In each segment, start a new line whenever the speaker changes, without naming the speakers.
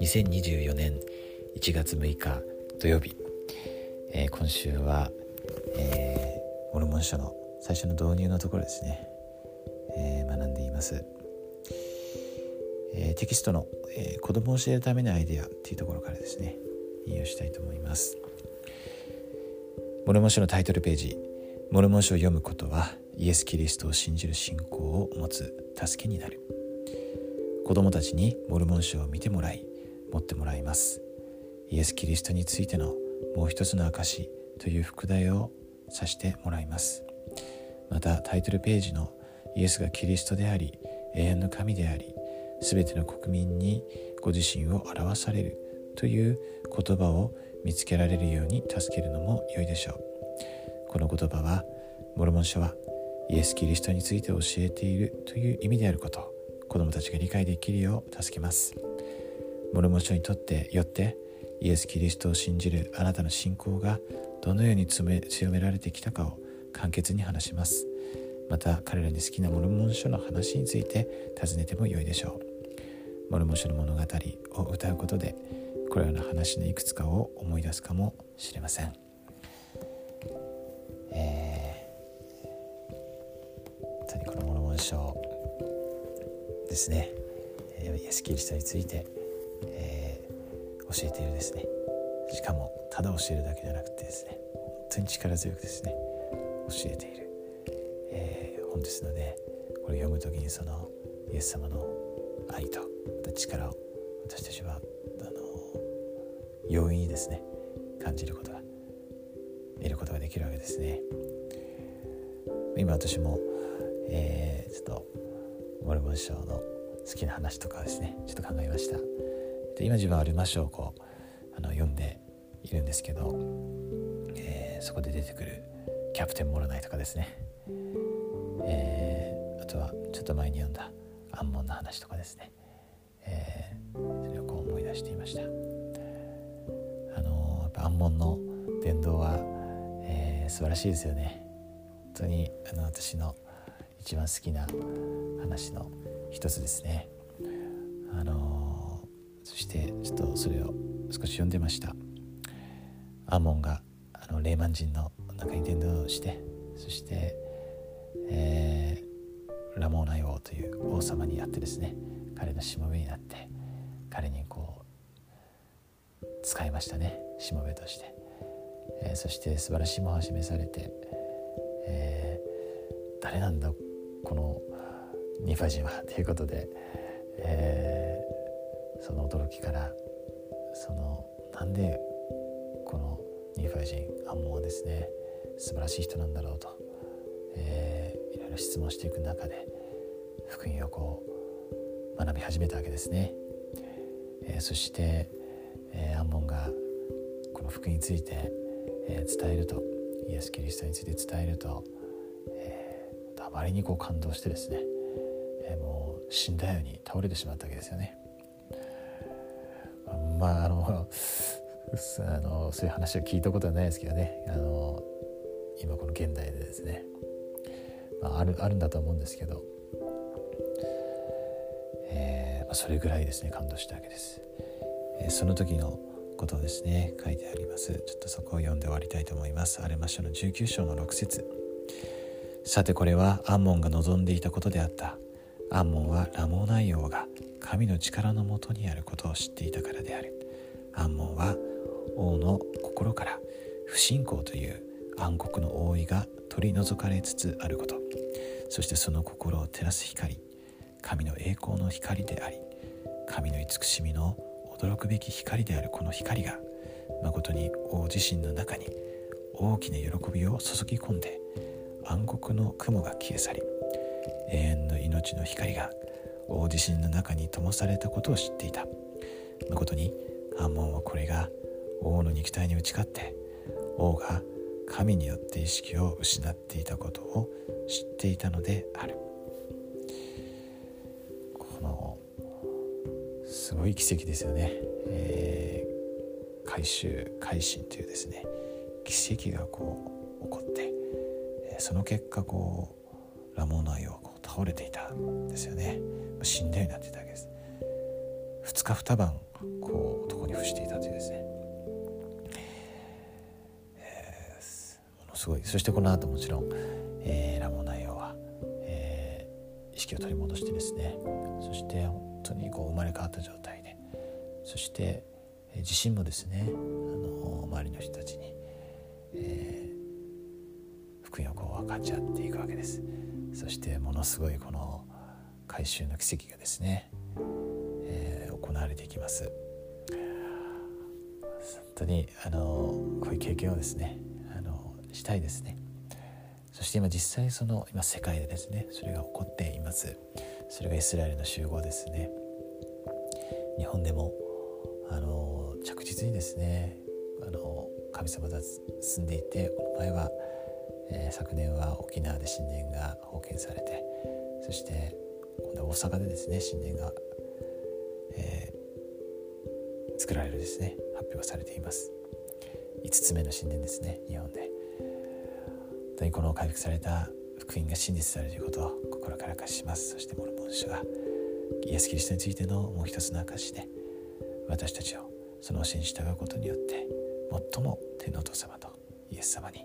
2024年1月6日土曜日、えー、今週は、えー、モルモン書の最初の導入のところですね、えー、学んでいます、えー、テキストの、えー、子供を教えるためのアイデアっていうところからですね。引用したいと思います。モルモン書のタイトルページモルモン書を読むことはイエス・キリストを信じる信仰を持つ助けになる。子供たちにモルモン書を見てもらい持ってもらいます。イエス・キリストについてのもう一つの証という副題をさしてもらいます。またタイトルページのイエスがキリストであり永遠の神であり全ての国民にご自身を表されるという言葉を見つけられるように助けるのも良いでしょう。この言葉はモルモン書はイエス・キリストについて教えているという意味であること子供たちが理解できるよう助けます。モルモン書にとってよってイエス・キリストを信じるあなたの信仰がどのように強められてきたかを簡潔に話します。また彼らに好きなモルモン書の話について尋ねてもよいでしょう。モルモン書の物語を歌うことでこのような話のいくつかを思い出すかもしれません、ですね。イエス・キリストについてえ教えているですね。しかもただ教えるだけじゃなくてですね本当に力強くですね教えている、えー、本ですのでこれ読む時にそのイエス様の愛と力を私たちはあの容易にですね感じることが得ることができるわけですね。今私も、えー、ちょっとモルモン賞の好きな話とかですねちょっと考えました。で今自分はルマ書をこうあの読んでいるんですけど、えー、そこで出てくるキャプテンモロナイとかですね、えー、あとはちょっと前に読んだアンモンの話とかですね、えー、それをこう思い出していました。あのやっぱアンモンの伝道は、えー、素晴らしいですよね。本当にあの私の一番好きな話の一つですね。あのそしてちょっとそれを少し読んでました。アーモンがあのレーマン人の中に伝道してそして、えー、ラモーナイ王という王様に会ってですね彼のしもべになって彼にこう使いましたね。しもべとして、えー、そして素晴らしいものを示されて、えー、誰なんだこのニファ人は。ということで、えーその驚きからそのなんでこのニーファイ人アンモはですね素晴らしい人なんだろうと、えー、いろいろ質問していく中で福音をこう学び始めたわけですね、えー、そして、えー、アンモンがこの福音について、えー、伝えるとイエス・キリストについて伝えると、あまりにこう感動してですね、えー、もう死んだように倒れてしまったわけですよね。まああのあのそういう話は聞いたことはないですけどね。あの今この現代でですね、まあ、あるあるんだと思うんですけど、えー、それぐらいですね感動したわけです、えー、その時のことをですね書いてあります。ちょっとそこを読んで終わりたいと思います。アレマ書の19章の6節。さてこれはアンモンが望んでいたことであった。アンモンはラモーナイ王が神の力のもとにあることを知っていたからである。アンモンは王の心から不信仰という暗黒の覆いが取り除かれつつあること。そしてその心を照らす光。神の栄光の光であり神の慈しみの驚くべき光であるこの光が誠に王自身の中に大きな喜びを注ぎ込んで暗黒の雲が消え去り永遠の命の光が大地震の中に灯されたことを知っていた。誠にアンモンはこれが王の肉体に打ち勝って王が神によって意識を失っていたことを知っていたのである。このすごい奇跡ですよね、えー、改宗改心というですね奇跡がこう起こってその結果こうラモーナイをこう倒れていたんですよね。死んだようになっていたわけです。2日二晩こう床に伏していたというですね、えー、ものすごい。そしてこの後もちろん、えー、ラモナイオは、えー、意識を取り戻してですね。そして本当にこう生まれ変わった状態で。そして、えー、自身もですねあの周りの人たちに、えー、福音をこう分かち合っていくわけです。そしてものすごいこの回収の奇跡がですね、えー、行われていきます。本当にあのこういう経験をですねあのしたいですね。そして今実際その今世界でですねそれが起こっています。それがイスラエルの集合ですね。日本でもあの着実にですねあの神様が住んでいてこの前は、えー、昨年は沖縄で神殿が封建されてそして今度は大阪でですね神殿が、えー、作られるですね発表されています。5つ目の神殿ですね日本で。本当にこの回復された福音が真実であることを心から明かします。そしてモルモン書はイエス・キリストについてのもう一つの証で私たちをその教えに従うことによって最も天皇父様とイエス様に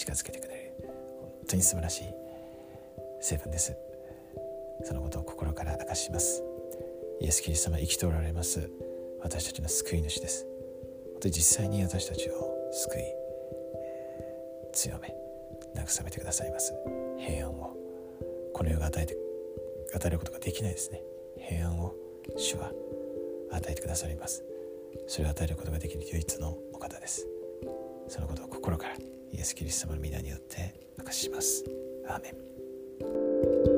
近づけてくれ。る本当に素晴らしい成分です。そのことを心から明かします。イエス・キリスト様生きておられます。私たちの救い主です。本当に実際に私たちを救い、強め慰めてくださいます。平安を。この世が与えて与えることができないですね。平安を主は与えてくださります。それを与えることができる唯一のお方です。そのことを心からイエス・キリスト様の皆によって明かします。アーメン。